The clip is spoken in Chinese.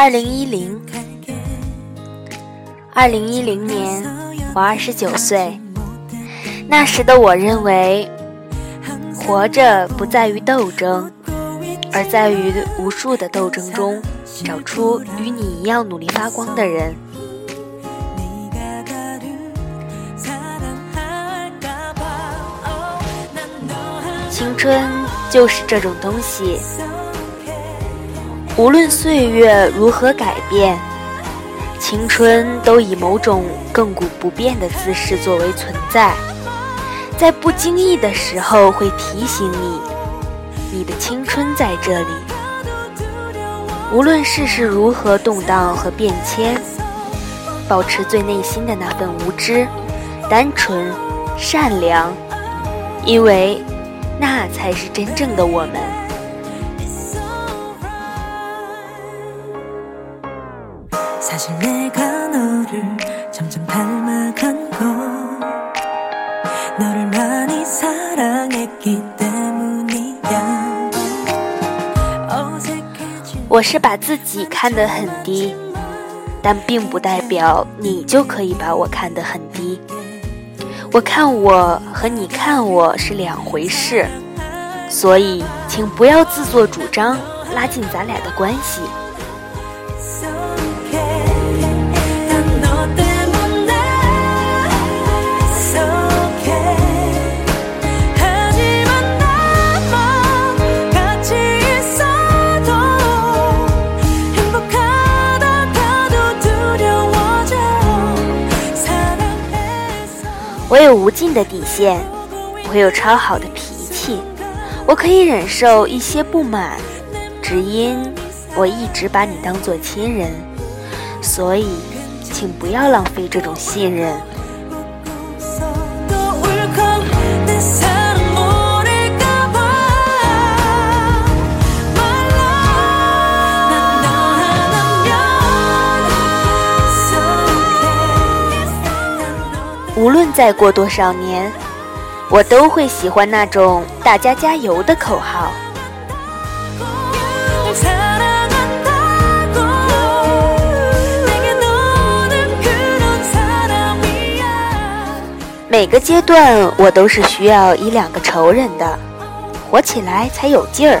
二零一零，二零一零年，我二十九岁。那时的我认为，活着不在于斗争，而在于无数的斗争中找出与你一样努力发光的人。青春就是这种东西。无论岁月如何改变，青春都以某种亘古不变的姿势作为存在，在不经意的时候会提醒你，你的青春在这里。无论世事如何动荡和变迁，保持最内心的那份无知、单纯、善良，因为那才是真正的我们。我是把自己看得很低，但并不代表你就可以把我看得很低。我看我和你看我是两回事，所以请不要自作主张拉近咱俩的关系。我有无尽的底线，我有超好的脾气，我可以忍受一些不满，只因我一直把你当做亲人，所以，请不要浪费这种信任。无论再过多少年，我都会喜欢那种“大家加油”的口号。每个阶段，我都是需要一两个仇人的，活起来才有劲儿。